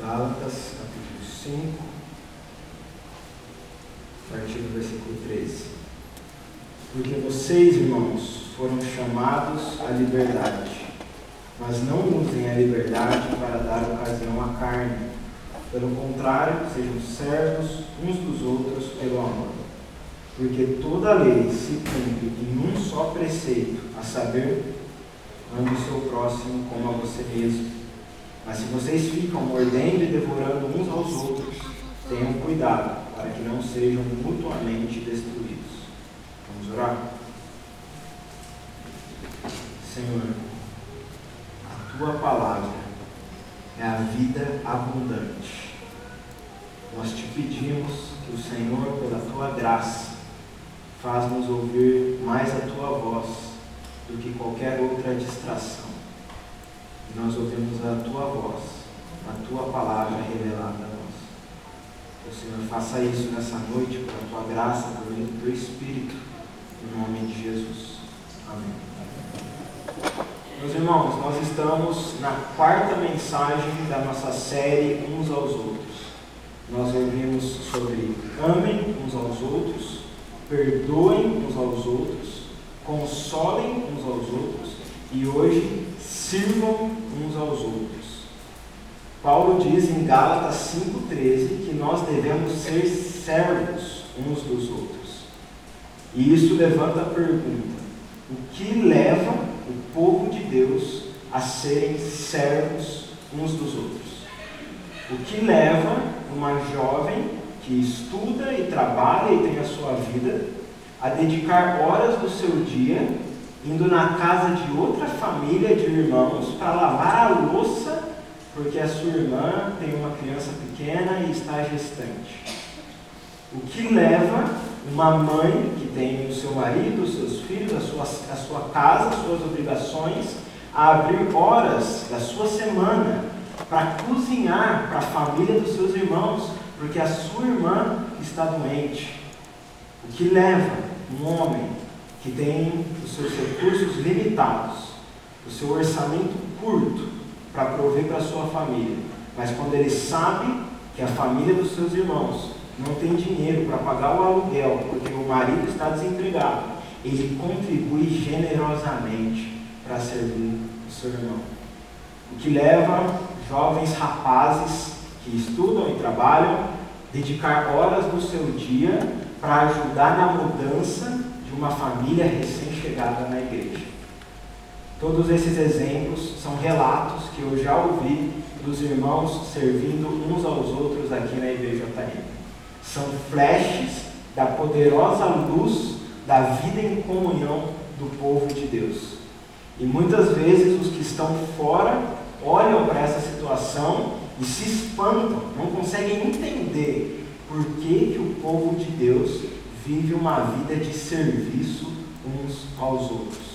Gálatas, capítulo 5, a partir do versículo 13. Porque vocês, irmãos, foram chamados à liberdade, mas não usem a liberdade para dar ocasião à carne. Pelo contrário, sejam servos uns dos outros pelo amor. Porque toda a lei se cumpre em um só preceito, a saber, ame o seu próximo como a você mesmo. Mas se vocês ficam mordendo e devorando uns aos outros, tenham cuidado para que não sejam mutuamente destruídos. Vamos orar? Senhor, a tua palavra é a vida abundante. Nós te pedimos que o Senhor, pela tua graça, faz-nos ouvir mais a tua voz do que qualquer outra distração e nós ouvimos a tua voz, a tua palavra revelada a nós. Que o Senhor faça isso nessa noite, por a tua graça, do teu Espírito, em nome de Jesus. Amém. Meus irmãos, nós estamos na quarta mensagem da nossa série Uns aos Outros. Nós ouvimos sobre amem uns aos outros, perdoem uns aos outros, consolem uns aos outros e hoje sirvam uns aos outros. Paulo diz em Gálatas 5,13 que nós devemos ser servos uns dos outros. E isso levanta a pergunta: o que leva o povo de Deus a serem servos uns dos outros? O que leva uma jovem que estuda e trabalha e tem a sua vida a dedicar horas do seu dia indo na casa de outra família de irmãos para lavar a louça, porque a sua irmã tem uma criança pequena e está gestante. O que leva uma mãe que tem o seu marido, os seus filhos, a sua, a sua casa, as suas obrigações, a abrir horas da sua semana para cozinhar para a família dos seus irmãos, porque a sua irmã está doente. O que leva um homem que tem os seus recursos limitados, o seu orçamento curto para prover para a sua família, mas quando ele sabe que a família dos seus irmãos não tem dinheiro para pagar o aluguel porque o marido está desempregado, ele contribui generosamente para servir o seu irmão. O que leva jovens rapazes que estudam e trabalham dedicar horas do seu dia para ajudar na mudança uma família recém-chegada na igreja. Todos esses exemplos são relatos que eu já ouvi dos irmãos servindo uns aos outros aqui na IBJM. São flashes da poderosa luz da vida em comunhão do povo de Deus. E muitas vezes os que estão fora olham para essa situação e se espantam, não conseguem entender por que, que o povo de Deus vive uma vida de serviço uns aos outros.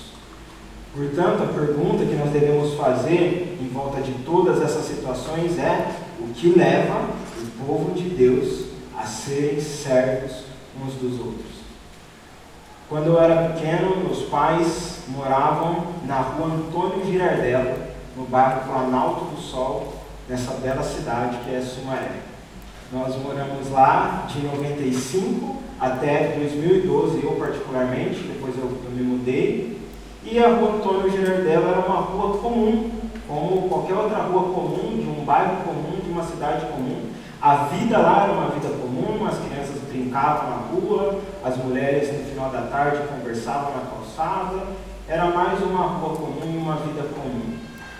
Portanto, a pergunta que nós devemos fazer em volta de todas essas situações é: o que leva o povo de Deus a serem servos uns dos outros? Quando eu era pequeno, meus pais moravam na rua Antônio Girardello, no bairro Planalto do Sol, nessa bela cidade que é Sumaré. Nós moramos lá de 95 até 2012, eu particularmente, depois eu, eu me mudei. E a rua Antônio Girardello era uma rua comum, como qualquer outra rua comum, de um bairro comum, de uma cidade comum. A vida lá era uma vida comum, as crianças brincavam na rua, as mulheres no final da tarde conversavam na calçada. Era mais uma rua comum uma vida comum.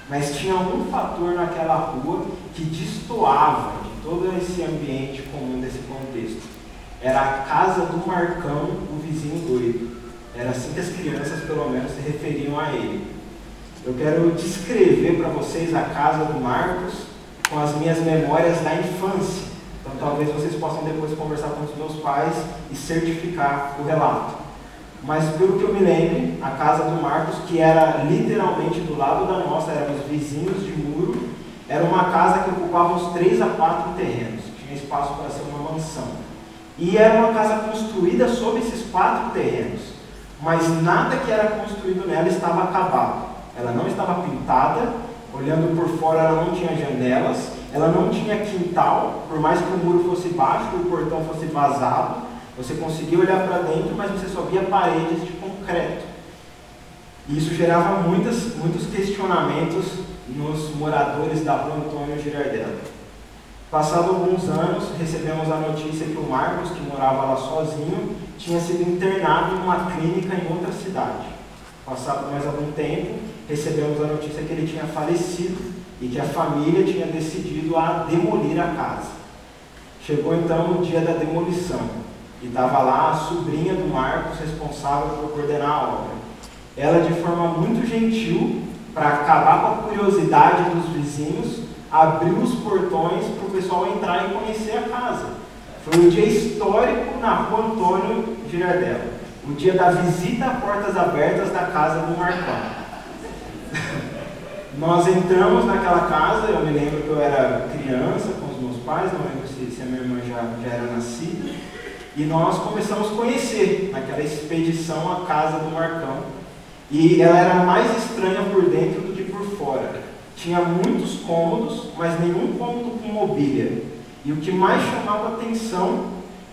Mas tinha um fator naquela rua que destoava de todo esse ambiente comum desse contexto era a casa do Marcão, o vizinho doido. Era assim que as crianças, pelo menos, se referiam a ele. Eu quero descrever para vocês a casa do Marcos com as minhas memórias da infância. Então, talvez vocês possam depois conversar com os meus pais e certificar o relato. Mas, pelo que eu me lembro, a casa do Marcos, que era literalmente do lado da nossa, éramos vizinhos de muro, era uma casa que ocupava uns três a quatro terrenos. Tinha espaço para ser uma mansão. E era uma casa construída sobre esses quatro terrenos, mas nada que era construído nela estava acabado. Ela não estava pintada, olhando por fora ela não tinha janelas, ela não tinha quintal, por mais que o muro fosse baixo o portão fosse vazado, você conseguia olhar para dentro, mas você só via paredes de concreto. E isso gerava muitas, muitos questionamentos nos moradores da rua Antônio Girardello. Passado alguns anos, recebemos a notícia que o Marcos, que morava lá sozinho, tinha sido internado em uma clínica em outra cidade. Passado mais algum tempo, recebemos a notícia que ele tinha falecido e que a família tinha decidido a demolir a casa. Chegou então o dia da demolição e estava lá a sobrinha do Marcos, responsável por coordenar a obra. Ela, de forma muito gentil, para acabar com a curiosidade dos vizinhos, abriu os portões para o pessoal entrar e conhecer a casa. Foi um dia histórico na rua Antônio Girardello. O dia da visita a portas abertas da casa do Marcão. Nós entramos naquela casa, eu me lembro que eu era criança com os meus pais, não lembro se, se a minha irmã já, já era nascida, e nós começamos a conhecer naquela expedição a casa do Marcão. E ela era mais estranha por dentro do que por fora. Tinha muitos cômodos, mas nenhum cômodo com mobília. E o que mais chamava atenção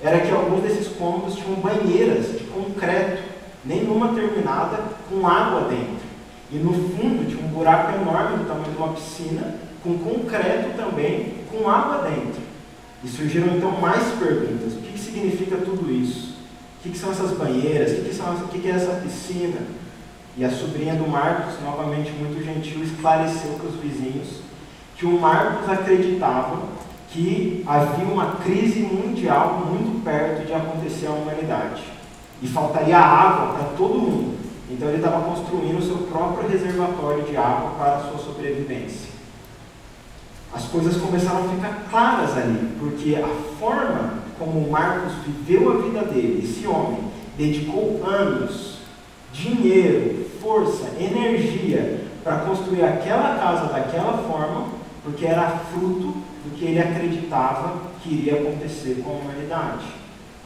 era que alguns desses cômodos tinham banheiras de concreto, nenhuma terminada, com água dentro. E no fundo tinha um buraco enorme do tamanho de uma piscina, com concreto também, com água dentro. E surgiram então mais perguntas. O que, que significa tudo isso? O que, que são essas banheiras? O que, que, são, o que, que é essa piscina? E a sobrinha do Marcos, novamente muito gentil, esclareceu para os vizinhos que o Marcos acreditava que havia uma crise mundial muito perto de acontecer à humanidade. E faltaria água para todo mundo. Então ele estava construindo o seu próprio reservatório de água para a sua sobrevivência. As coisas começaram a ficar claras ali, porque a forma como Marcos viveu a vida dele, esse homem, dedicou anos, dinheiro, força, energia para construir aquela casa daquela forma, porque era fruto do que ele acreditava que iria acontecer com a humanidade.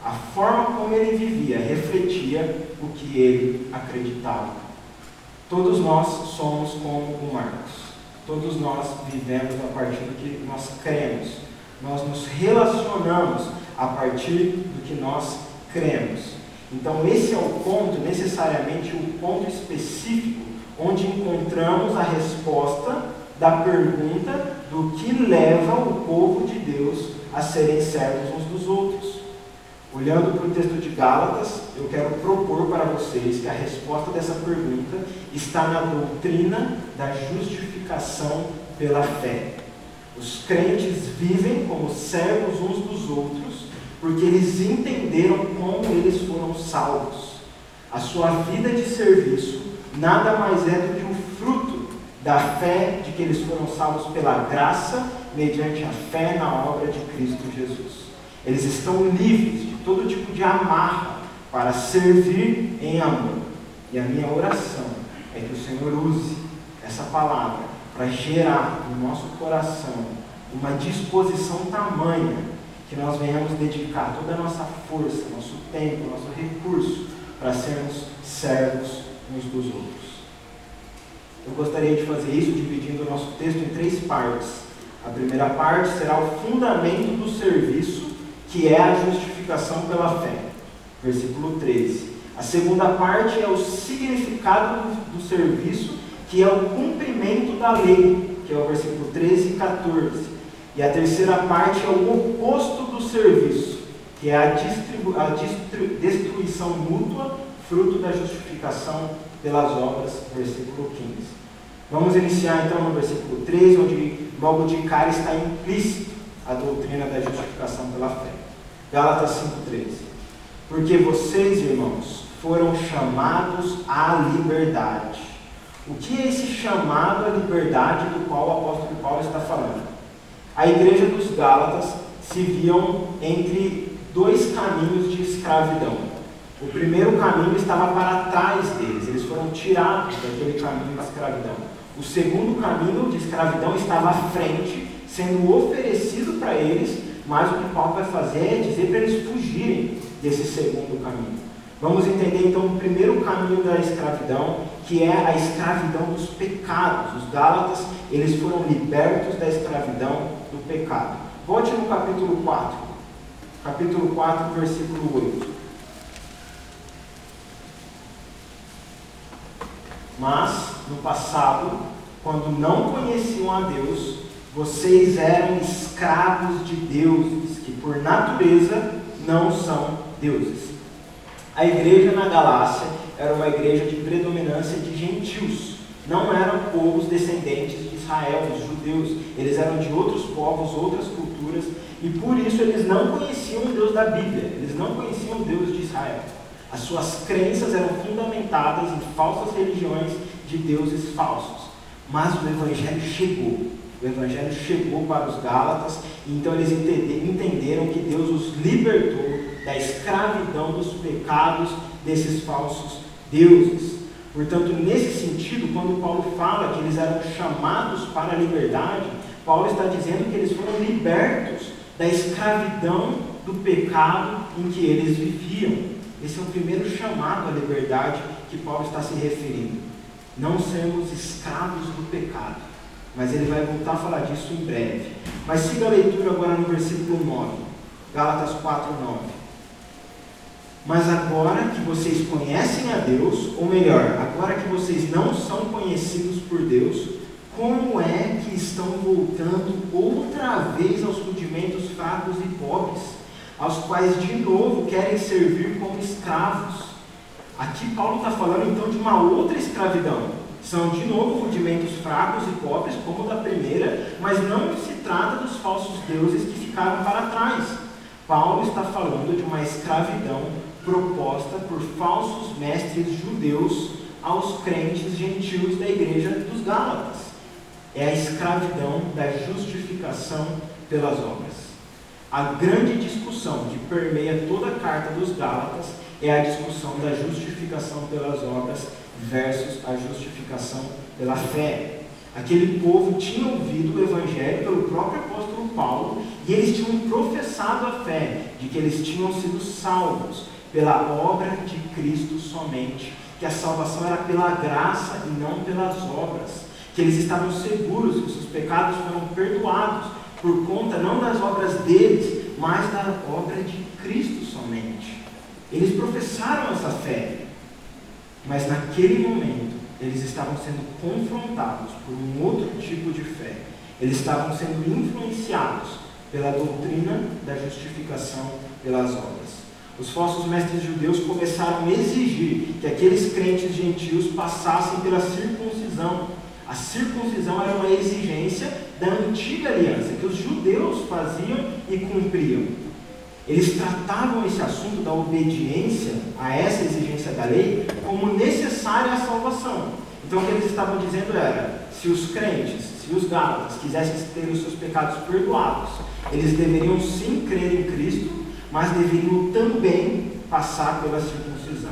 A forma como ele vivia refletia o que ele acreditava. Todos nós somos como o Marcos. Todos nós vivemos a partir do que nós cremos. Nós nos relacionamos a partir do que nós cremos. Então, esse é o ponto, necessariamente o ponto específico, onde encontramos a resposta da pergunta do que leva o povo de Deus a serem servos uns dos outros. Olhando para o texto de Gálatas, eu quero propor para vocês que a resposta dessa pergunta está na doutrina da justificação pela fé. Os crentes vivem como servos uns dos outros, porque eles entenderam como eles foram salvos. A sua vida de serviço nada mais é do que o fruto da fé de que eles foram salvos pela graça, mediante a fé na obra de Cristo Jesus. Eles estão livres de todo tipo de amarra para servir em amor. E a minha oração é que o Senhor use essa palavra para gerar no nosso coração uma disposição tamanha que nós venhamos dedicar toda a nossa força, nosso tempo, nosso recurso para sermos servos uns dos outros. Eu gostaria de fazer isso dividindo o nosso texto em três partes. A primeira parte será o fundamento do serviço que é a justificação pela fé. Versículo 13. A segunda parte é o significado do, serviço, que é o cumprimento da lei, que é o versículo 13 e 14. E a terceira parte é o oposto do serviço, que é a, distribu a destruição mútua, fruto da justificação pelas obras, versículo 15. Vamos iniciar então no versículo 13, onde logo de cara está implícito a doutrina da justificação pela fé. Gálatas 5,13. Porque vocês, irmãos, foram chamados à liberdade. O que é esse chamado à liberdade do qual o apóstolo Paulo está falando? A igreja dos Gálatas se viam entre dois caminhos de escravidão. O primeiro caminho estava para trás deles, eles foram tirados daquele caminho de escravidão. O segundo caminho de escravidão estava à frente, sendo oferecido para eles mas o que Paulo vai fazer é dizer para eles fugirem desse segundo caminho. Vamos entender então o primeiro caminho da escravidão, que é a escravidão dos pecados. Os Gálatas, eles foram libertos da escravidão do pecado. Volte no capítulo 4. Capítulo 4, versículo 8. Mas, no passado, quando não conheciam a Deus, vocês eram escravos de deuses, que por natureza não são deuses. A igreja na Galácia era uma igreja de predominância de gentios, não eram povos descendentes de Israel, os judeus, eles eram de outros povos, outras culturas, e por isso eles não conheciam o Deus da Bíblia, eles não conheciam o Deus de Israel. As suas crenças eram fundamentadas em falsas religiões de deuses falsos. Mas o Evangelho chegou. O Evangelho chegou para os Gálatas, e então eles entenderam que Deus os libertou da escravidão dos pecados desses falsos deuses. Portanto, nesse sentido, quando Paulo fala que eles eram chamados para a liberdade, Paulo está dizendo que eles foram libertos da escravidão do pecado em que eles viviam. Esse é o primeiro chamado à liberdade que Paulo está se referindo. Não sermos escravos do pecado. Mas ele vai voltar a falar disso em breve. Mas siga a leitura agora no versículo 9. Gálatas 4, 9. Mas agora que vocês conhecem a Deus, ou melhor, agora que vocês não são conhecidos por Deus, como é que estão voltando outra vez aos rudimentos fracos e pobres? aos quais de novo querem servir como escravos. Aqui Paulo está falando então de uma outra escravidão. São de novo rudimentos fracos e pobres, como da primeira, mas não se trata dos falsos deuses que ficaram para trás. Paulo está falando de uma escravidão proposta por falsos mestres judeus aos crentes gentios da igreja dos Gálatas. É a escravidão da justificação pelas obras. A grande discussão que permeia toda a carta dos Gálatas é a discussão da justificação pelas obras versus a justificação pela fé. Aquele povo tinha ouvido o Evangelho pelo próprio apóstolo Paulo e eles tinham professado a fé de que eles tinham sido salvos pela obra de Cristo somente, que a salvação era pela graça e não pelas obras, que eles estavam seguros que seus pecados foram perdoados por conta não das obras deles, mas da obra de Cristo somente. Eles professaram essa fé, mas naquele momento eles estavam sendo confrontados por um outro tipo de fé. Eles estavam sendo influenciados pela doutrina da justificação pelas obras. Os falsos mestres judeus começaram a exigir que aqueles crentes gentios passassem pela circuncisão a circuncisão era uma exigência da antiga aliança, que os judeus faziam e cumpriam. Eles tratavam esse assunto da obediência a essa exigência da lei como necessária à salvação. Então o que eles estavam dizendo era: se os crentes, se os gálatas quisessem ter os seus pecados perdoados, eles deveriam sim crer em Cristo, mas deveriam também passar pela circuncisão.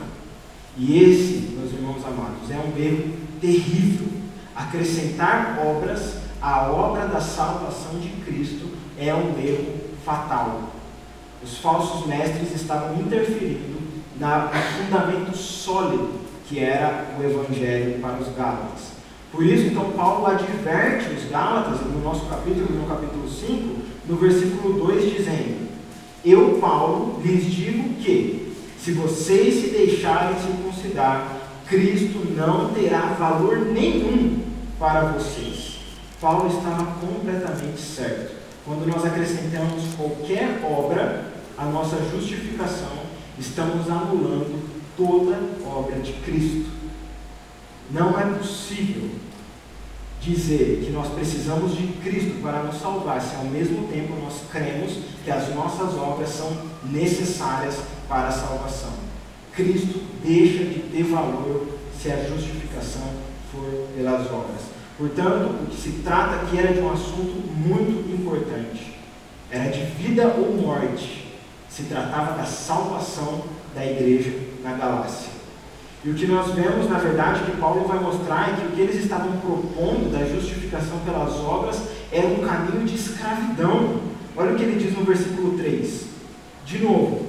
E esse, meus irmãos amados, é um erro terrível Acrescentar obras à obra da salvação de Cristo é um erro fatal. Os falsos mestres estavam interferindo no fundamento sólido que era o Evangelho para os Gálatas. Por isso, então, Paulo adverte os Gálatas, no nosso capítulo, no capítulo 5, no versículo 2, dizendo: Eu, Paulo, lhes digo que, se vocês se deixarem circuncidar, Cristo não terá valor nenhum para vocês. Paulo estava completamente certo. Quando nós acrescentamos qualquer obra à nossa justificação, estamos anulando toda obra de Cristo. Não é possível dizer que nós precisamos de Cristo para nos salvar, se ao mesmo tempo nós cremos que as nossas obras são necessárias para a salvação. Cristo deixa de ter valor se a justificação for pelas obras. Portanto, o que se trata aqui era de um assunto muito importante. Era de vida ou morte. Se tratava da salvação da igreja na Galácia. E o que nós vemos, na verdade, que Paulo vai mostrar é que o que eles estavam propondo da justificação pelas obras era um caminho de escravidão. Olha o que ele diz no versículo 3. De novo,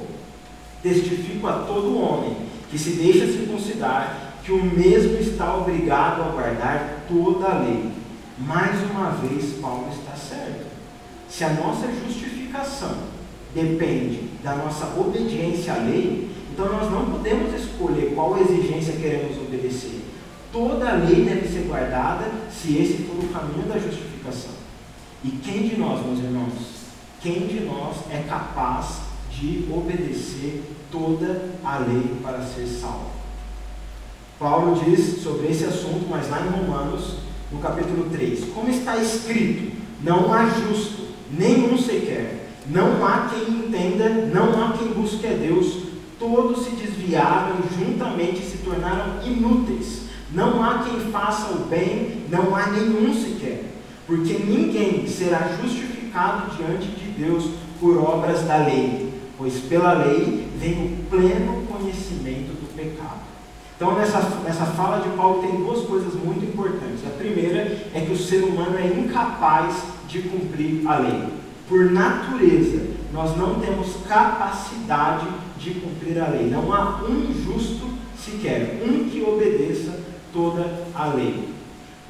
testifico a todo homem que se deixa circuncidar que o mesmo está obrigado a guardar toda a lei. Mais uma vez, Paulo está certo. Se a nossa justificação depende da nossa obediência à lei, então nós não podemos escolher qual exigência queremos obedecer. Toda a lei deve ser guardada se esse for o caminho da justificação. E quem de nós, meus irmãos, quem de nós é capaz de obedecer toda a lei para ser salvo? Paulo diz sobre esse assunto, mas lá em Romanos, no capítulo 3, como está escrito, não há justo, nenhum sequer, não há quem entenda, não há quem busque a Deus, todos se desviaram juntamente se tornaram inúteis. Não há quem faça o bem, não há nenhum sequer, porque ninguém será justificado diante de Deus por obras da lei, pois pela lei vem o pleno conhecimento do pecado. Então, nessa, nessa fala de Paulo, tem duas coisas muito importantes. A primeira é que o ser humano é incapaz de cumprir a lei. Por natureza, nós não temos capacidade de cumprir a lei. Não há um justo sequer, um que obedeça toda a lei.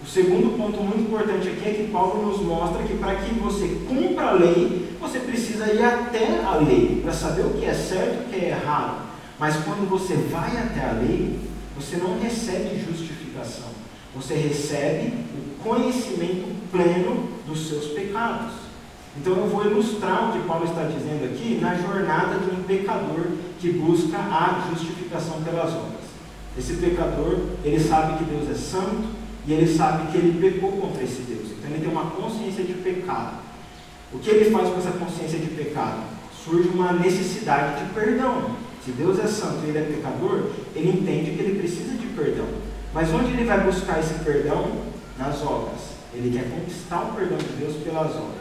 O segundo ponto muito importante aqui é que Paulo nos mostra que para que você cumpra a lei, você precisa ir até a lei para saber o que é certo e o que é errado. Mas quando você vai até a lei, você não recebe justificação, você recebe o conhecimento pleno dos seus pecados. Então eu vou ilustrar o que Paulo está dizendo aqui na jornada de um pecador que busca a justificação pelas obras. Esse pecador, ele sabe que Deus é santo e ele sabe que ele pecou contra esse Deus. Então ele tem uma consciência de pecado. O que ele faz com essa consciência de pecado? Surge uma necessidade de perdão. Se Deus é santo e ele é pecador, ele entende que ele precisa de perdão. Mas onde ele vai buscar esse perdão? Nas obras. Ele quer conquistar o perdão de Deus pelas obras.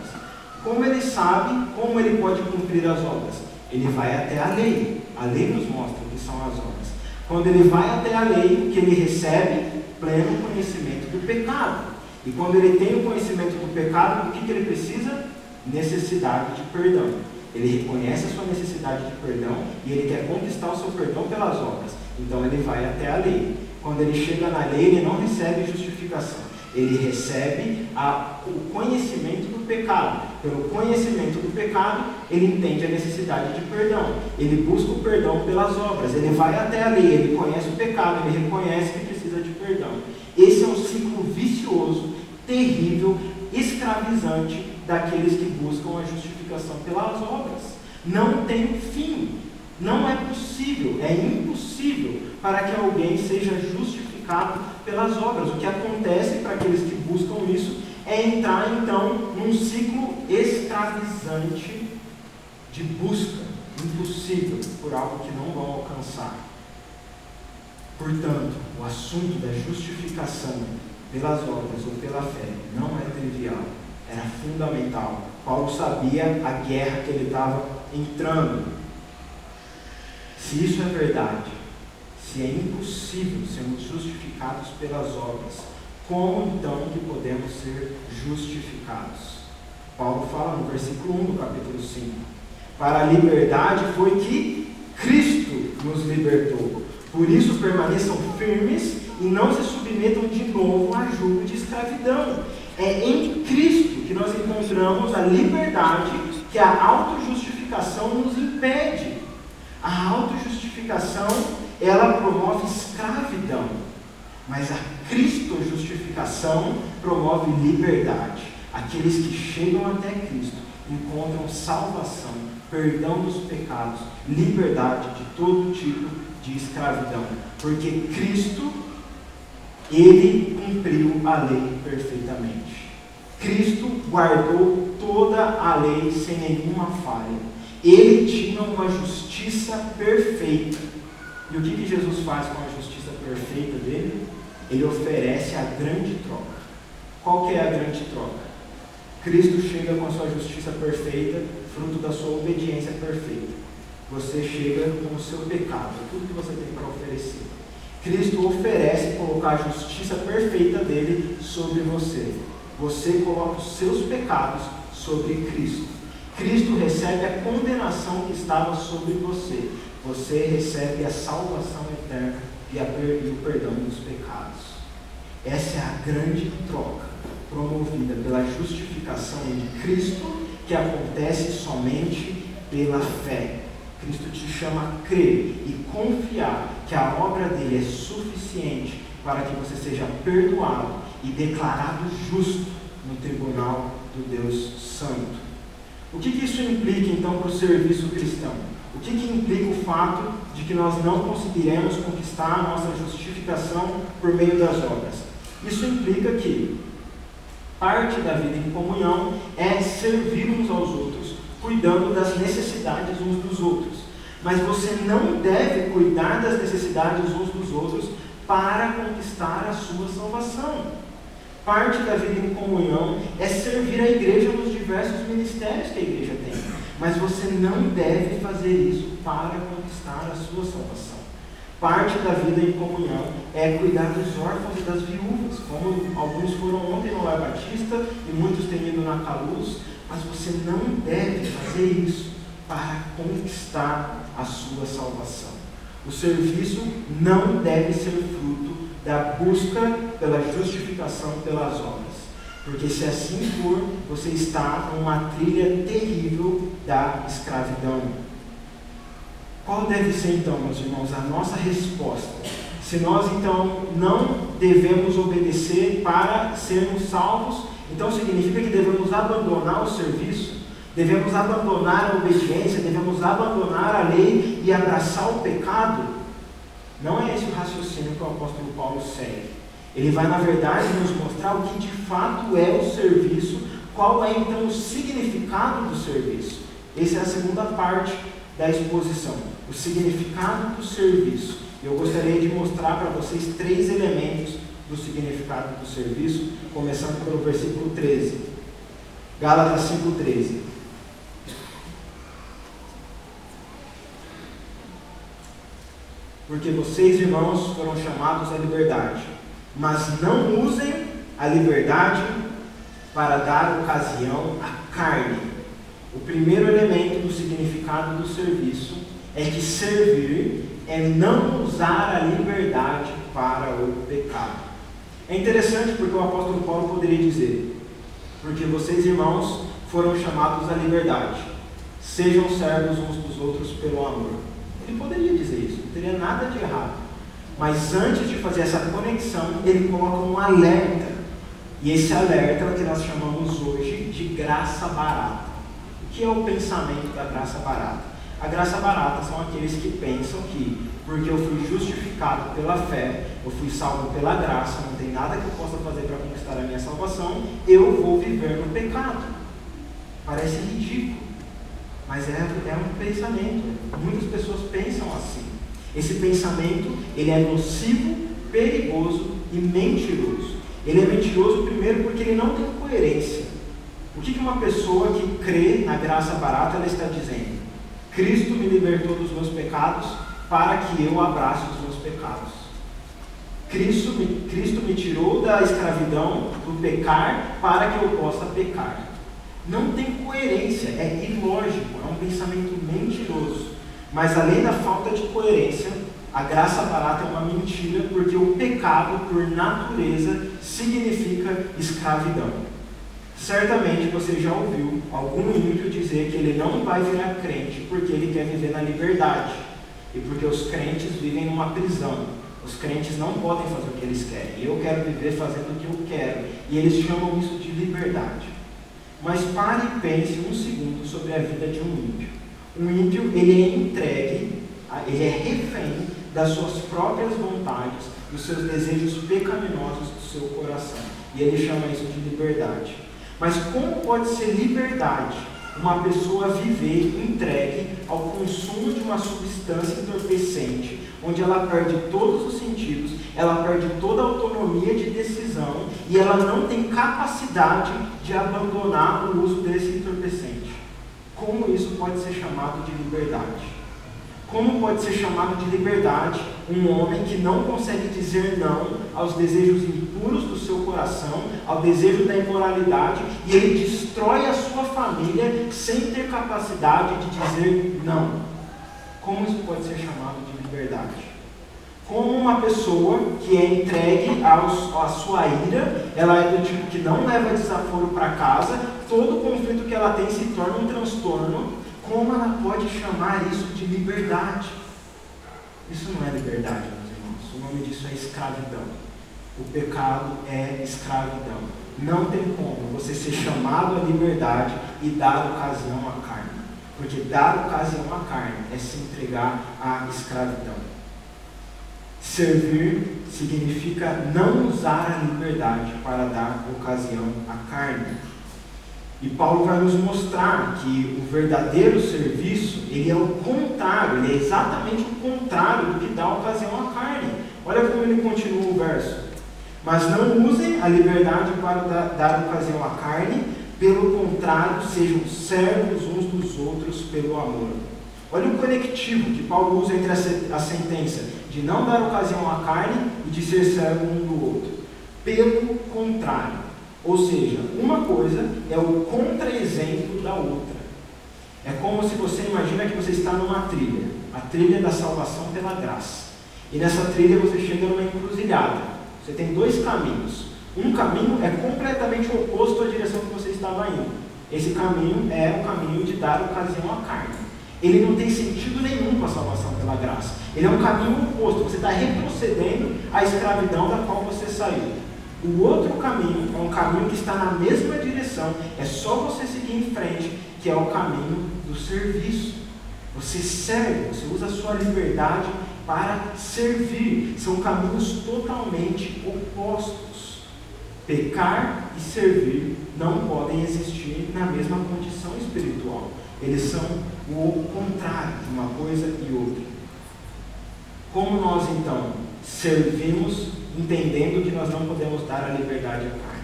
Como ele sabe como ele pode cumprir as obras? Ele vai até a lei. A lei nos mostra o que são as obras. Quando ele vai até a lei, que ele recebe pleno conhecimento do pecado. E quando ele tem o conhecimento do pecado, o que, que ele precisa? Necessidade de perdão. Ele reconhece a sua necessidade de perdão e ele quer conquistar o seu perdão pelas obras. Então ele vai até a lei. Quando ele chega na lei, ele não recebe justificação. Ele recebe a, o conhecimento do pecado. Pelo conhecimento do pecado, ele entende a necessidade de perdão. Ele busca o perdão pelas obras. Ele vai até a lei, ele conhece o pecado, ele reconhece que precisa de perdão. Esse é um ciclo vicioso, terrível, escravizante daqueles que buscam a justificação pelas obras. Não tem fim. Não é possível, é impossível para que alguém seja justificado pelas obras. O que acontece para aqueles que buscam isso é entrar então num ciclo escravizante de busca impossível por algo que não vão alcançar. Portanto, o assunto da justificação pelas obras ou pela fé não é trivial era fundamental. Paulo sabia a guerra que ele estava entrando. Se isso é verdade, se é impossível sermos justificados pelas obras, como então que podemos ser justificados? Paulo fala no versículo 1 do capítulo 5: Para a liberdade foi que Cristo nos libertou. Por isso permaneçam firmes e não se submetam de novo a julgo de escravidão. É em Cristo que nós encontramos a liberdade que a autojustificação nos impede. A autojustificação, ela promove escravidão, mas a Cristo justificação promove liberdade. Aqueles que chegam até Cristo encontram salvação, perdão dos pecados, liberdade de todo tipo de escravidão, porque Cristo ele cumpriu a lei perfeitamente. Cristo guardou toda a lei sem nenhuma falha. Ele tinha uma justiça perfeita. E o que, que Jesus faz com a justiça perfeita dele? Ele oferece a grande troca. Qual que é a grande troca? Cristo chega com a sua justiça perfeita, fruto da sua obediência perfeita. Você chega com o seu pecado, tudo que você tem para oferecer. Cristo oferece colocar a justiça perfeita dele sobre você. Você coloca os seus pecados sobre Cristo. Cristo recebe a condenação que estava sobre você. Você recebe a salvação eterna e, o perdão dos pecados. Essa é a grande troca promovida pela justificação de Cristo que acontece somente pela fé. Cristo te chama a crer e confiar que a obra dele é suficiente para que você seja perdoado e declarado justo no tribunal do Deus Santo. O que, que isso implica então para o serviço cristão? O que, que implica o fato de que nós não conseguiremos conquistar a nossa justificação por meio das obras? Isso implica que parte da vida em comunhão é servir uns aos outros, cuidando das necessidades uns dos outros. Mas você não deve cuidar das necessidades uns dos outros para conquistar a sua salvação. Parte da vida em comunhão é servir a igreja nos diversos ministérios que a igreja tem. Mas você não deve fazer isso para conquistar a sua salvação. Parte da vida em comunhão é cuidar dos órfãos e das viúvas, como alguns foram ontem no Lar Batista e muitos têm ido na Caluz, mas você não deve fazer isso para conquistar a sua salvação. O serviço não deve ser fruto da busca pela justificação pelas obras. Porque se assim for, você está numa trilha terrível da escravidão. Qual deve ser então, meus irmãos, a nossa resposta? Se nós então não devemos obedecer para sermos salvos, então significa que devemos abandonar o serviço, devemos abandonar a obediência, devemos abandonar a lei e abraçar o pecado? Não é esse o raciocínio que o apóstolo Paulo segue. Ele vai, na verdade, nos mostrar o que de fato é o serviço, qual é então o significado do serviço. Essa é a segunda parte da exposição, o significado do serviço. Eu gostaria de mostrar para vocês três elementos do significado do serviço, começando pelo versículo 13. Gálatas 5,13. Porque vocês, irmãos, foram chamados à liberdade mas não usem a liberdade para dar ocasião à carne. O primeiro elemento do significado do serviço é que servir é não usar a liberdade para o pecado. É interessante porque o apóstolo Paulo poderia dizer: porque vocês, irmãos, foram chamados à liberdade, sejam servos uns dos outros pelo amor. Ele poderia dizer isso, não teria nada de errado. Mas antes de fazer essa conexão, ele coloca um alerta. E esse alerta é o que nós chamamos hoje de graça barata. O que é o pensamento da graça barata? A graça barata são aqueles que pensam que, porque eu fui justificado pela fé, eu fui salvo pela graça, não tem nada que eu possa fazer para conquistar a minha salvação, eu vou viver no pecado. Parece ridículo, mas é, é um pensamento. Muitas pessoas pensam assim. Esse pensamento, ele é nocivo, perigoso e mentiroso. Ele é mentiroso primeiro porque ele não tem coerência. O que uma pessoa que crê na graça barata ela está dizendo? Cristo me libertou dos meus pecados para que eu abrace os meus pecados. Cristo me, Cristo me tirou da escravidão, do pecar, para que eu possa pecar. Não tem coerência, é ilógico, é um pensamento mentiroso. Mas além da falta de coerência, a graça barata é uma mentira, porque o pecado, por natureza, significa escravidão. Certamente você já ouviu algum ímpio dizer que ele não vai virar crente porque ele quer viver na liberdade e porque os crentes vivem numa prisão. Os crentes não podem fazer o que eles querem. Eu quero viver fazendo o que eu quero. E eles chamam isso de liberdade. Mas pare e pense um segundo sobre a vida de um ímpio. O ímpio, ele é entregue, ele é refém das suas próprias vontades, dos seus desejos pecaminosos do seu coração. E ele chama isso de liberdade. Mas como pode ser liberdade uma pessoa viver entregue ao consumo de uma substância entorpecente, onde ela perde todos os sentidos, ela perde toda a autonomia de decisão e ela não tem capacidade de abandonar o uso desse entorpecente? Como isso pode ser chamado de liberdade? Como pode ser chamado de liberdade um homem que não consegue dizer não aos desejos impuros do seu coração, ao desejo da imoralidade, e ele destrói a sua família sem ter capacidade de dizer não? Como isso pode ser chamado de liberdade? Como uma pessoa que é entregue aos, à sua ira, ela é do tipo que não leva desaforo para casa, todo conflito que ela tem se torna um transtorno, como ela pode chamar isso de liberdade? Isso não é liberdade, meus irmãos. O nome disso é escravidão. O pecado é escravidão. Não tem como você ser chamado à liberdade e dar ocasião à carne. Porque dar ocasião à carne é se entregar à escravidão. Servir significa não usar a liberdade para dar ocasião à carne. E Paulo vai nos mostrar que o verdadeiro serviço, ele é o contrário, ele é exatamente o contrário do que dá ocasião à carne. Olha como ele continua o verso. Mas não usem a liberdade para dar, ocasião à carne, pelo contrário, sejam servos uns dos outros pelo amor. Olha o conectivo que Paulo usa entre a sentença de não dar ocasião à carne e de ser servo um do outro. Pelo contrário. Ou seja, uma coisa é o contra-exemplo da outra. É como se você imagina que você está numa trilha, a trilha da salvação pela graça. E nessa trilha você chega numa encruzilhada. Você tem dois caminhos. Um caminho é completamente oposto à direção que você estava indo. Esse caminho é o caminho de dar ocasião à carne ele não tem sentido nenhum com a salvação pela graça. Ele é um caminho oposto. Você está retrocedendo à escravidão da qual você saiu. O outro caminho é um caminho que está na mesma direção. É só você seguir em frente, que é o caminho do serviço. Você serve, você usa a sua liberdade para servir. São caminhos totalmente opostos. Pecar e servir não podem existir na mesma condição espiritual. Eles são o contrário de uma coisa e outra. Como nós então servimos entendendo que nós não podemos dar a liberdade à carne?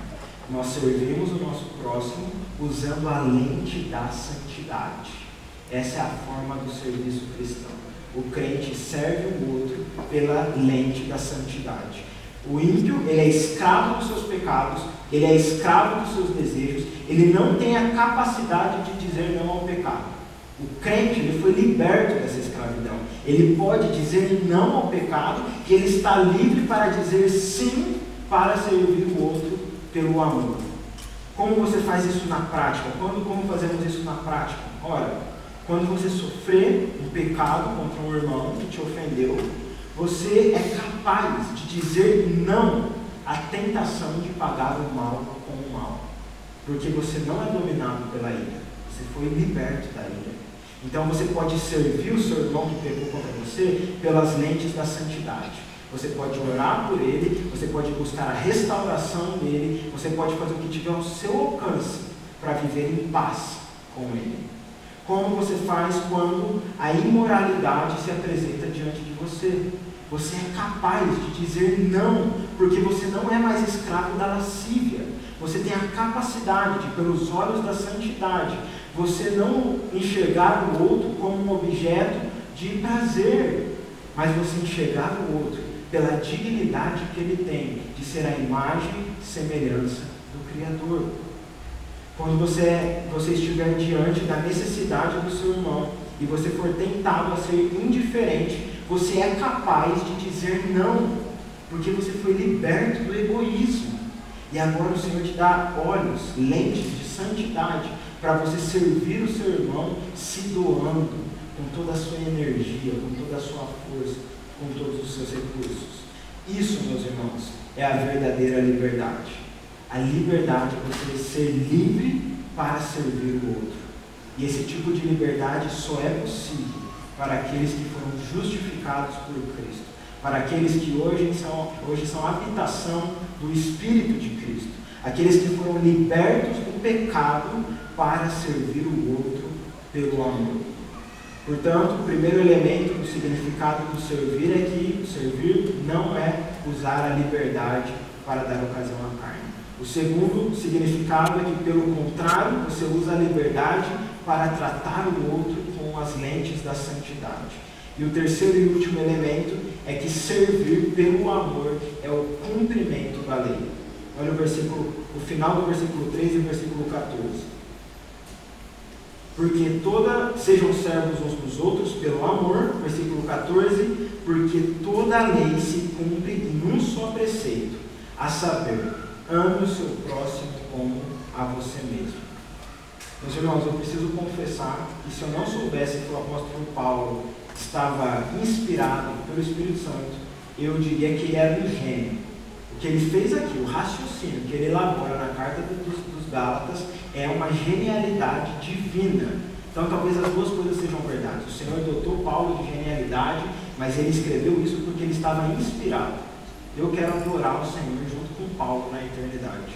Nós servimos o nosso próximo usando a lente da santidade. Essa é a forma do serviço cristão. O crente serve o outro pela lente da santidade. O ímpio, ele é escravo dos seus pecados, ele é escravo dos seus desejos, ele não tem a capacidade de dizer não ao pecado. O crente ele foi liberto dessa escravidão. Ele pode dizer não ao pecado, que ele está livre para dizer sim para servir o outro pelo amor. Como você faz isso na prática? Quando, como fazemos isso na prática? Ora, quando você sofrer um pecado contra um irmão que te ofendeu, você é capaz de dizer não à tentação de pagar o mal com o mal. Porque você não é dominado pela ira. Você foi liberto da ira. Então você pode servir o seu irmão que pecou contra você pelas lentes da santidade. Você pode orar por ele, você pode buscar a restauração dele, você pode fazer o que tiver ao seu alcance para viver em paz com ele. Como você faz quando a imoralidade se apresenta diante de você? Você é capaz de dizer não, porque você não é mais escravo da lascívia. Você tem a capacidade de, pelos olhos da santidade, você não enxergar o outro como um objeto de prazer, mas você enxergar o outro pela dignidade que ele tem de ser a imagem e semelhança do Criador. Quando você, você estiver diante da necessidade do seu irmão e você for tentado a ser indiferente, você é capaz de dizer não, porque você foi liberto do egoísmo. E agora o Senhor te dá olhos, lentes de santidade para você servir o seu irmão se doando com toda a sua energia, com toda a sua força, com todos os seus recursos. Isso, meus irmãos, é a verdadeira liberdade. A liberdade é você ser livre para servir o outro. E esse tipo de liberdade só é possível para aqueles que foram justificados por Cristo, para aqueles que hoje são, hoje são habitação do Espírito de Cristo, aqueles que foram libertos do pecado para servir o outro pelo amor. Portanto, o primeiro elemento do significado do servir é que servir não é usar a liberdade para dar ocasião à carne. O segundo significado é que, pelo contrário, você usa a liberdade para tratar o outro com as lentes da santidade. E o terceiro e último elemento é que servir pelo amor é o cumprimento da lei. Olha o versículo, o final do versículo 3 e o versículo 14. Porque toda, sejam servos uns dos outros pelo amor, versículo 14, porque toda a lei se cumpre em um só preceito, a saber, ame o seu próximo como a você mesmo. Meus irmãos, eu preciso confessar que se eu não soubesse que o apóstolo Paulo estava inspirado pelo Espírito Santo, eu diria que ele era um gênio. O que ele fez aqui, o raciocínio que ele elabora na carta dos, dos Gálatas, é uma genialidade divina. Então, talvez as duas coisas sejam verdades. O Senhor dotou Paulo de genialidade, mas ele escreveu isso porque ele estava inspirado. Eu quero adorar o Senhor junto com Paulo na eternidade.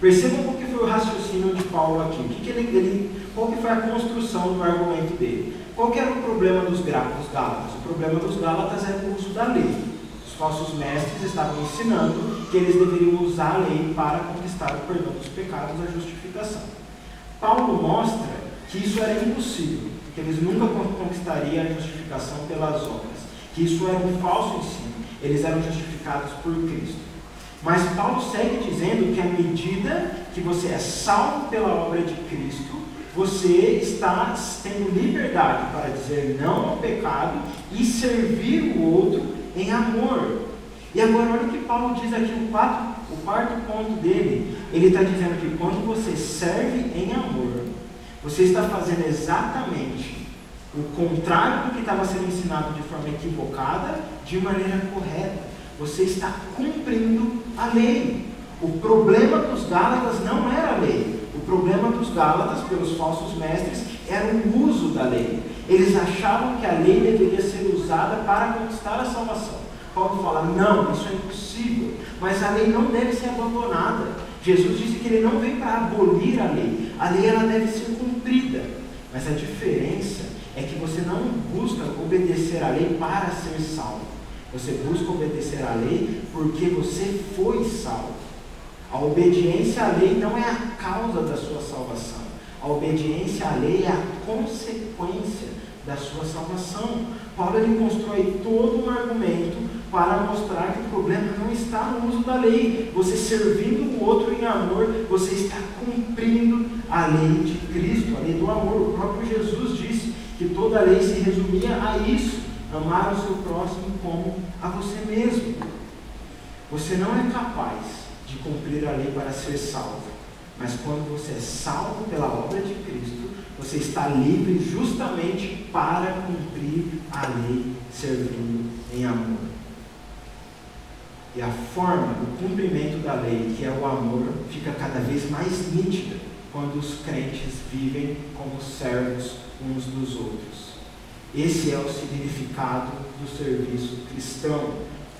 Percebam qual que foi o raciocínio de Paulo aqui. O que, que ele, ele, qual que foi a construção do argumento dele? Qual que era o problema dos, dos Gálatas? O problema dos Gálatas era o uso da lei. Os falsos mestres estavam ensinando que eles deveriam usar a lei para conquistar o perdão dos pecados, a justificação. Paulo mostra que isso era impossível, que eles nunca conquistariam a justificação pelas obras, que isso era um falso ensino, eles eram justificados por Cristo. Mas Paulo segue dizendo que à medida que você é salvo pela obra de Cristo, você está tendo liberdade para dizer não ao pecado e servir o outro em amor. E agora olha o que Paulo diz aqui no quarto, o quarto ponto dele. Ele está dizendo que quando você serve em amor, você está fazendo exatamente o contrário do que estava sendo ensinado de forma equivocada, de maneira correta. Você está cumprindo a lei. O problema dos Gálatas não era a lei. O problema dos Gálatas, pelos falsos mestres, era o uso da lei. Eles achavam que a lei deveria ser usada para conquistar a salvação. Paulo fala: não, isso é impossível. Mas a lei não deve ser abandonada. Jesus disse que ele não veio para abolir a lei. A lei ela deve ser cumprida. Mas a diferença é que você não busca obedecer a lei para ser salvo. Você busca obedecer à lei porque você foi salvo. A obediência à lei não é a causa da sua salvação. A obediência à lei é a consequência da sua salvação. Paulo ele constrói todo um argumento para mostrar que o problema não está no uso da lei. Você servindo o outro em amor, você está cumprindo a lei de Cristo, a lei do amor. O próprio Jesus disse que toda a lei se resumia a isso amar o seu próximo como a você mesmo. Você não é capaz de cumprir a lei para ser salvo, mas quando você é salvo pela obra de Cristo, você está livre justamente para cumprir a lei, servindo em amor. E a forma do cumprimento da lei, que é o amor, fica cada vez mais nítida quando os crentes vivem como servos uns dos outros. Esse é o significado do serviço cristão.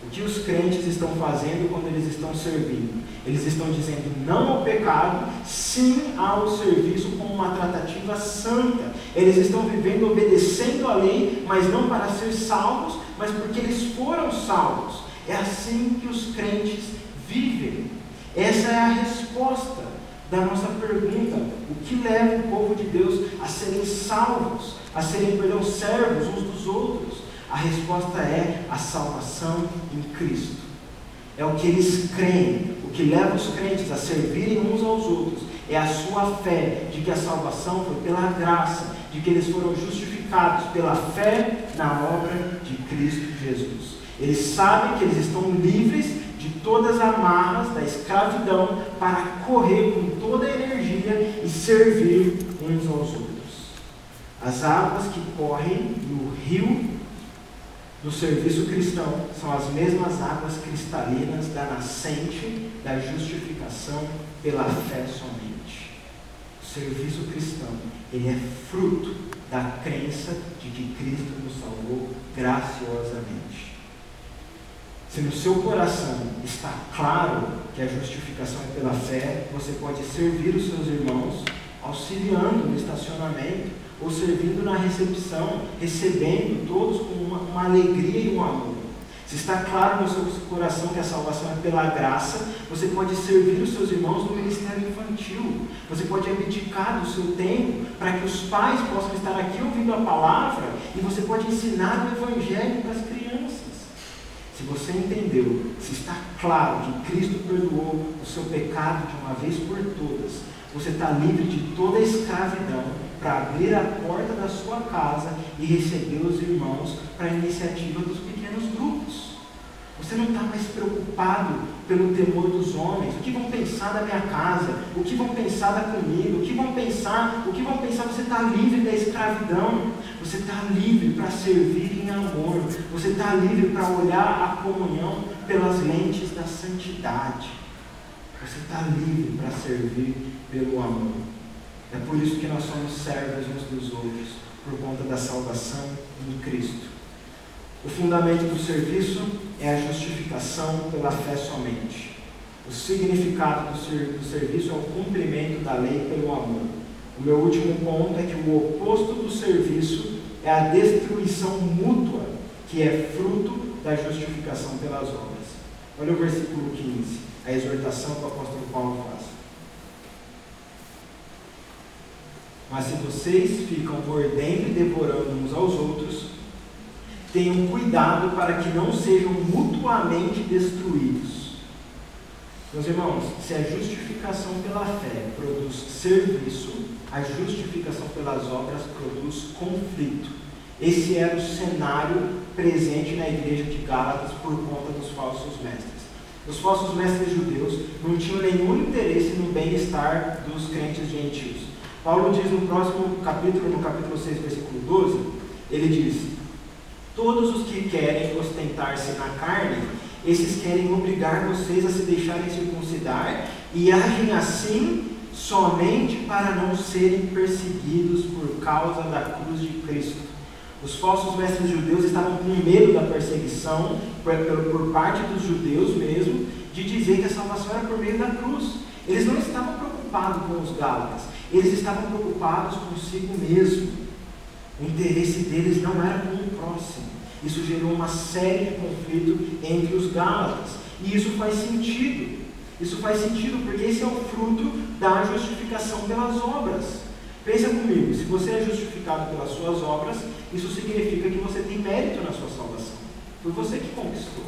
O que os crentes estão fazendo quando eles estão servindo? Eles estão dizendo não ao pecado, sim ao serviço como uma tratativa santa. Eles estão vivendo obedecendo a lei, mas não para ser salvos, mas porque eles foram salvos. É assim que os crentes vivem. Essa é a resposta da nossa pergunta: o que leva o povo de Deus a serem salvos? a serem, perdão, servos uns dos outros? A resposta é a salvação em Cristo. É o que eles creem, o que leva os crentes a servirem uns aos outros. É a sua fé de que a salvação foi pela graça, de que eles foram justificados pela fé na obra de Cristo Jesus. Eles sabem que eles estão livres de todas as amarras da escravidão para correr com toda a energia e servir uns aos outros. As águas que correm no rio do serviço cristão são as mesmas águas cristalinas da nascente da justificação pela fé somente. O serviço cristão, ele é fruto da crença de que Cristo nos salvou graciosamente. Se no seu coração está claro que a justificação é pela fé, você pode servir os seus irmãos auxiliando no estacionamento ou servindo na recepção, recebendo todos com uma, uma alegria e um amor. Se está claro no seu coração que a salvação é pela graça, você pode servir os seus irmãos no ministério infantil. Você pode abdicar do seu tempo para que os pais possam estar aqui ouvindo a palavra e você pode ensinar o evangelho para as crianças. Se você entendeu, se está claro que Cristo perdoou o seu pecado de uma vez por todas, Você está livre de toda a escravidão para abrir a porta da sua casa e receber os irmãos para a iniciativa dos pequenos grupos. Você não está mais preocupado pelo temor dos homens, o que vão pensar da minha casa, o que vão pensar da comida, o que vão pensar, o que vão pensar, você está livre da escravidão, você está livre para servir em amor, você está livre para olhar a comunhão pelas lentes da santidade. Você está livre para servir pelo amor. É por isso que nós somos servos uns dos outros, por conta da salvação em Cristo. O fundamento do serviço é a justificação pela fé somente. O significado do, ser, do serviço é o cumprimento da lei pelo amor. O meu último ponto é que o oposto do serviço é a destruição mútua, que é fruto da justificação pelas obras. Olha o versículo 15, a exortação que o apóstolo Paulo faz. Mas se vocês ficam mordendo e devorando uns aos outros, tenham cuidado para que não sejam mutuamente destruídos. Meus irmãos, se a justificação pela fé produz serviço, a justificação pelas obras produz conflito. Esse era o cenário presente na igreja de Gálatas por conta dos falsos mestres. Os falsos mestres judeus não tinham nenhum interesse no bem-estar dos crentes gentios. Paulo diz no próximo capítulo, no capítulo 6, versículo 12, ele diz: Todos os que querem ostentar-se na carne, esses querem obrigar vocês a se deixarem circuncidar e agem assim somente para não serem perseguidos por causa da cruz de Cristo. Os falsos mestres judeus estavam com medo da perseguição por, por parte dos judeus mesmo, de dizer que a salvação era por meio da cruz. Eles não estavam preocupados com os Gálatas, eles estavam preocupados consigo mesmo. O interesse deles não era com o próximo. Isso gerou uma série de conflitos entre os Gálatas. E isso faz sentido. Isso faz sentido porque esse é o fruto da justificação pelas obras. Pensa comigo, se você é justificado pelas suas obras, isso significa que você tem mérito na sua salvação. Foi você que conquistou.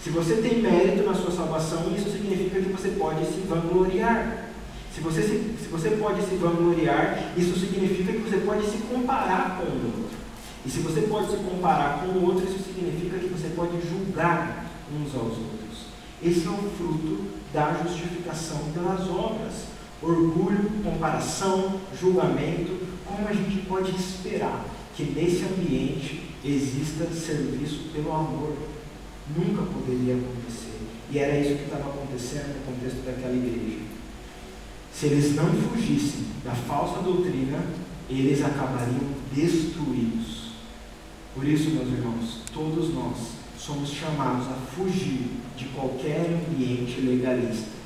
Se você tem mérito na sua salvação, isso significa que você pode se vangloriar. Se você, se, se você pode se vangloriar, isso significa que você pode se comparar com o outro. E se você pode se comparar com o outro, isso significa que você pode julgar uns aos outros. Esse é o fruto da justificação pelas obras. Orgulho, comparação, julgamento. Como a gente pode esperar que nesse ambiente exista serviço pelo amor? Nunca poderia acontecer. E era isso que estava acontecendo no contexto daquela igreja. Se eles não fugissem da falsa doutrina, eles acabariam destruídos. Por isso, meus irmãos, todos nós somos chamados a fugir de qualquer ambiente legalista.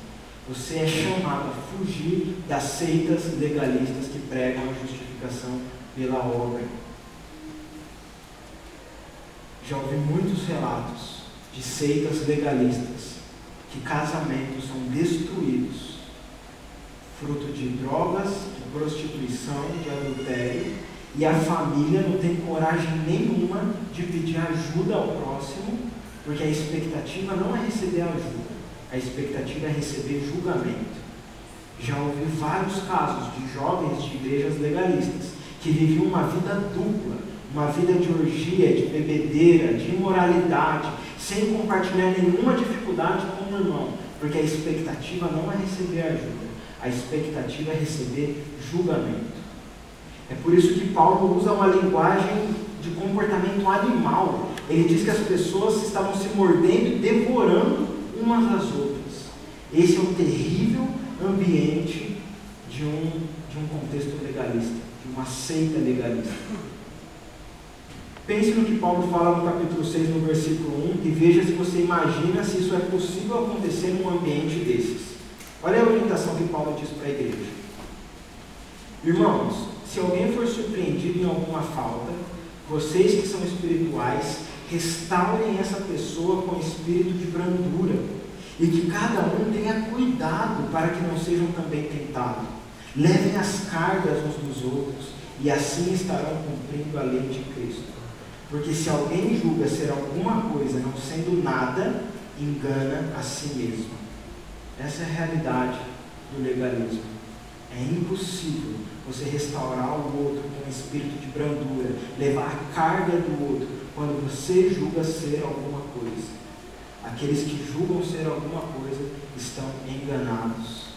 Você é chamado a fugir das seitas legalistas que pregam a justificação pela obra. Já ouvi muitos relatos de seitas legalistas que casamentos são destruídos fruto de drogas, de prostituição, de adultério, e a família não tem coragem nenhuma de pedir ajuda ao próximo, porque a expectativa não é receber ajuda, a expectativa é receber julgamento. Já ouvi vários casos de jovens de igrejas legalistas que viviam uma vida dupla, uma vida de orgia, de bebedeira, de imoralidade, sem compartilhar nenhuma dificuldade com o irmão, porque a expectativa não é receber ajuda a expectativa é receber julgamento. É por isso que Paulo usa uma linguagem de comportamento animal. Ele diz que as pessoas estavam se mordendo e devorando umas às outras. Esse é um terrível ambiente de um, de um contexto legalista, de uma seita legalista. Pense no que Paulo fala no capítulo 6, no versículo 1, e veja se você imagina se isso é possível acontecer num ambiente desses. Olha a orientação que Paulo diz para a igreja. Irmãos, se alguém for surpreendido em alguma falta, vocês que são espirituais, restaurem essa pessoa com espírito de brandura, e que cada um tenha cuidado para que não sejam também tentados. Levem as cargas uns dos outros, e assim estarão cumprindo a lei de Cristo. Porque se alguém julga ser alguma coisa não sendo nada, engana a si mesmo. Essa é a realidade do legalismo. É impossível você restaurar o outro com um espírito de brandura, levar a carga do outro, quando você julga ser alguma coisa. Aqueles que julgam ser alguma coisa estão enganados,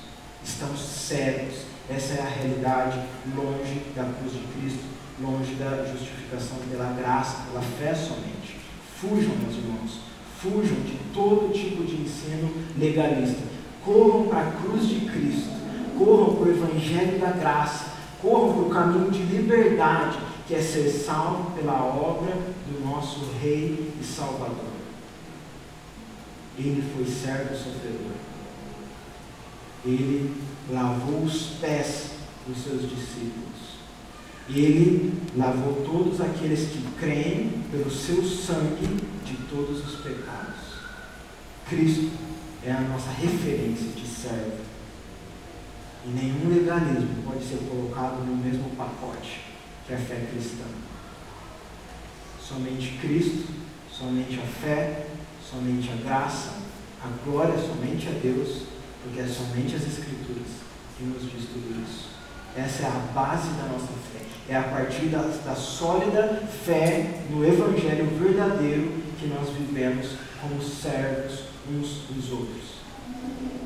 estão cegos. Essa é a realidade longe da cruz de Cristo, longe da justificação pela graça, pela fé somente. Fujam, meus irmãos, fujam de todo tipo de ensino legalista. Corram para a cruz de Cristo corram para o Evangelho da Graça, corram para o caminho de liberdade, que é ser salvo pela obra do nosso Rei e Salvador. Ele foi servo sofredor. Ele lavou os pés dos seus discípulos. Ele lavou todos aqueles que creem pelo seu sangue de todos os pecados. Cristo é a nossa referência de servo e nenhum legalismo pode ser colocado no mesmo pacote que a fé cristã. Somente Cristo, somente a fé, somente a graça, a glória somente a Deus, porque é somente as Escrituras que nos diz tudo isso. Essa é a base da nossa fé. É a partir da, da sólida fé no Evangelho verdadeiro que nós vivemos como servos uns dos outros.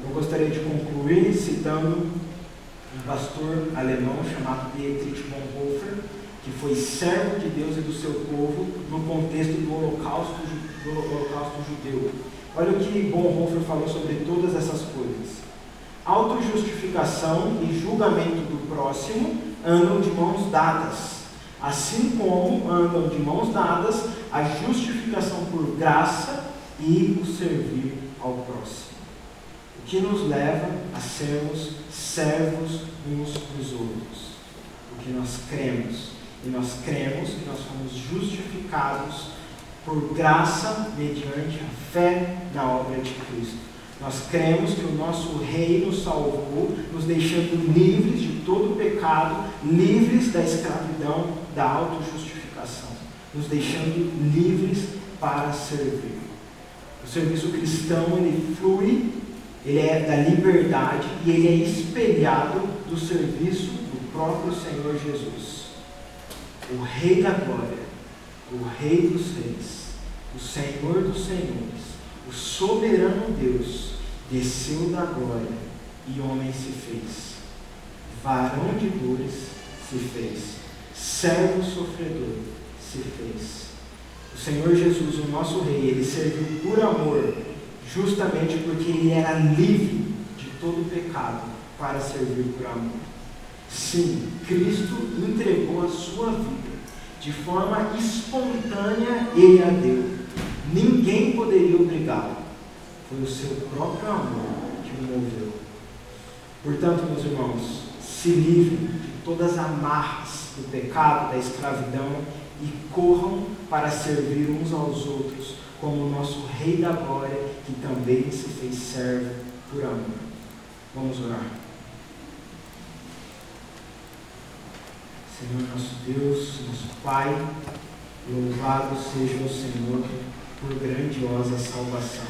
Eu gostaria de concluir citando pastor alemão chamado Dietrich Bonhoeffer, que foi servo de Deus e do seu povo no contexto do holocausto, do holocausto judeu. Olha o que Bonhoeffer falou sobre todas essas coisas. Autojustificação e julgamento do próximo andam de mãos dadas, assim como andam de mãos dadas a justificação por graça e o servir ao próximo que nos leva a sermos servos uns dos outros. O que nós cremos. E nós cremos que nós fomos justificados por graça mediante a fé na obra de Cristo. Nós cremos que o nosso Rei nos salvou, nos deixando livres de todo pecado, livres da escravidão, da autojustificação, nos deixando livres para servir. O serviço cristão ele flui ele é da liberdade e ele é espelhado do serviço do próprio Senhor Jesus. O Rei da Glória, o Rei dos Reis, o Senhor dos Senhores, o soberano Deus, desceu da glória e homem se fez. Varão de dores se fez. Servo sofredor se fez. O Senhor Jesus, o nosso Rei, ele serviu por amor justamente porque ele era livre de todo pecado para servir por amor. Sim, Cristo entregou a sua vida de forma espontânea, ele a deu. Ninguém poderia obrigá-lo. Foi o seu próprio amor que o moveu. Portanto, meus irmãos, se livrem de todas as amarras do pecado, da escravidão e corram para servir uns aos outros como o nosso Rei da Glória, que também se fez servo por amor. Vamos orar. Senhor nosso Deus, nosso Pai, louvado seja o Senhor por grandiosa salvação.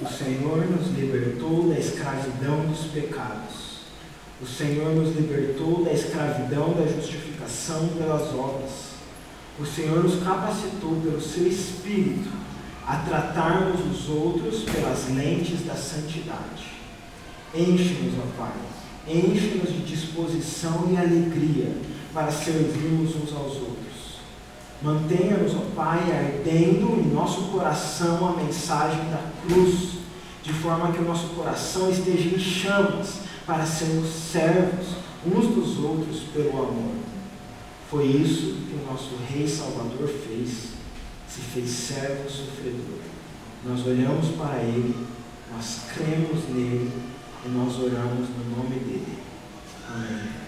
O Senhor nos libertou da escravidão dos pecados. O Senhor nos libertou da escravidão da justificação pelas obras o Senhor nos capacitou pelo seu Espírito a tratarmos os outros pelas lentes da santidade. Enche-nos, ó Pai, enche-nos de disposição e alegria para servirmos uns aos outros. Mantenha-nos, ó Pai, ardendo em nosso coração a mensagem da cruz, de forma que o nosso coração esteja em chamas para sermos servos uns dos outros pelo amor. Foi isso que o nosso Rei Salvador fez, se fez servo sofredor. Nós olhamos para Ele, nós cremos nele e nós oramos no nome dele. Amém.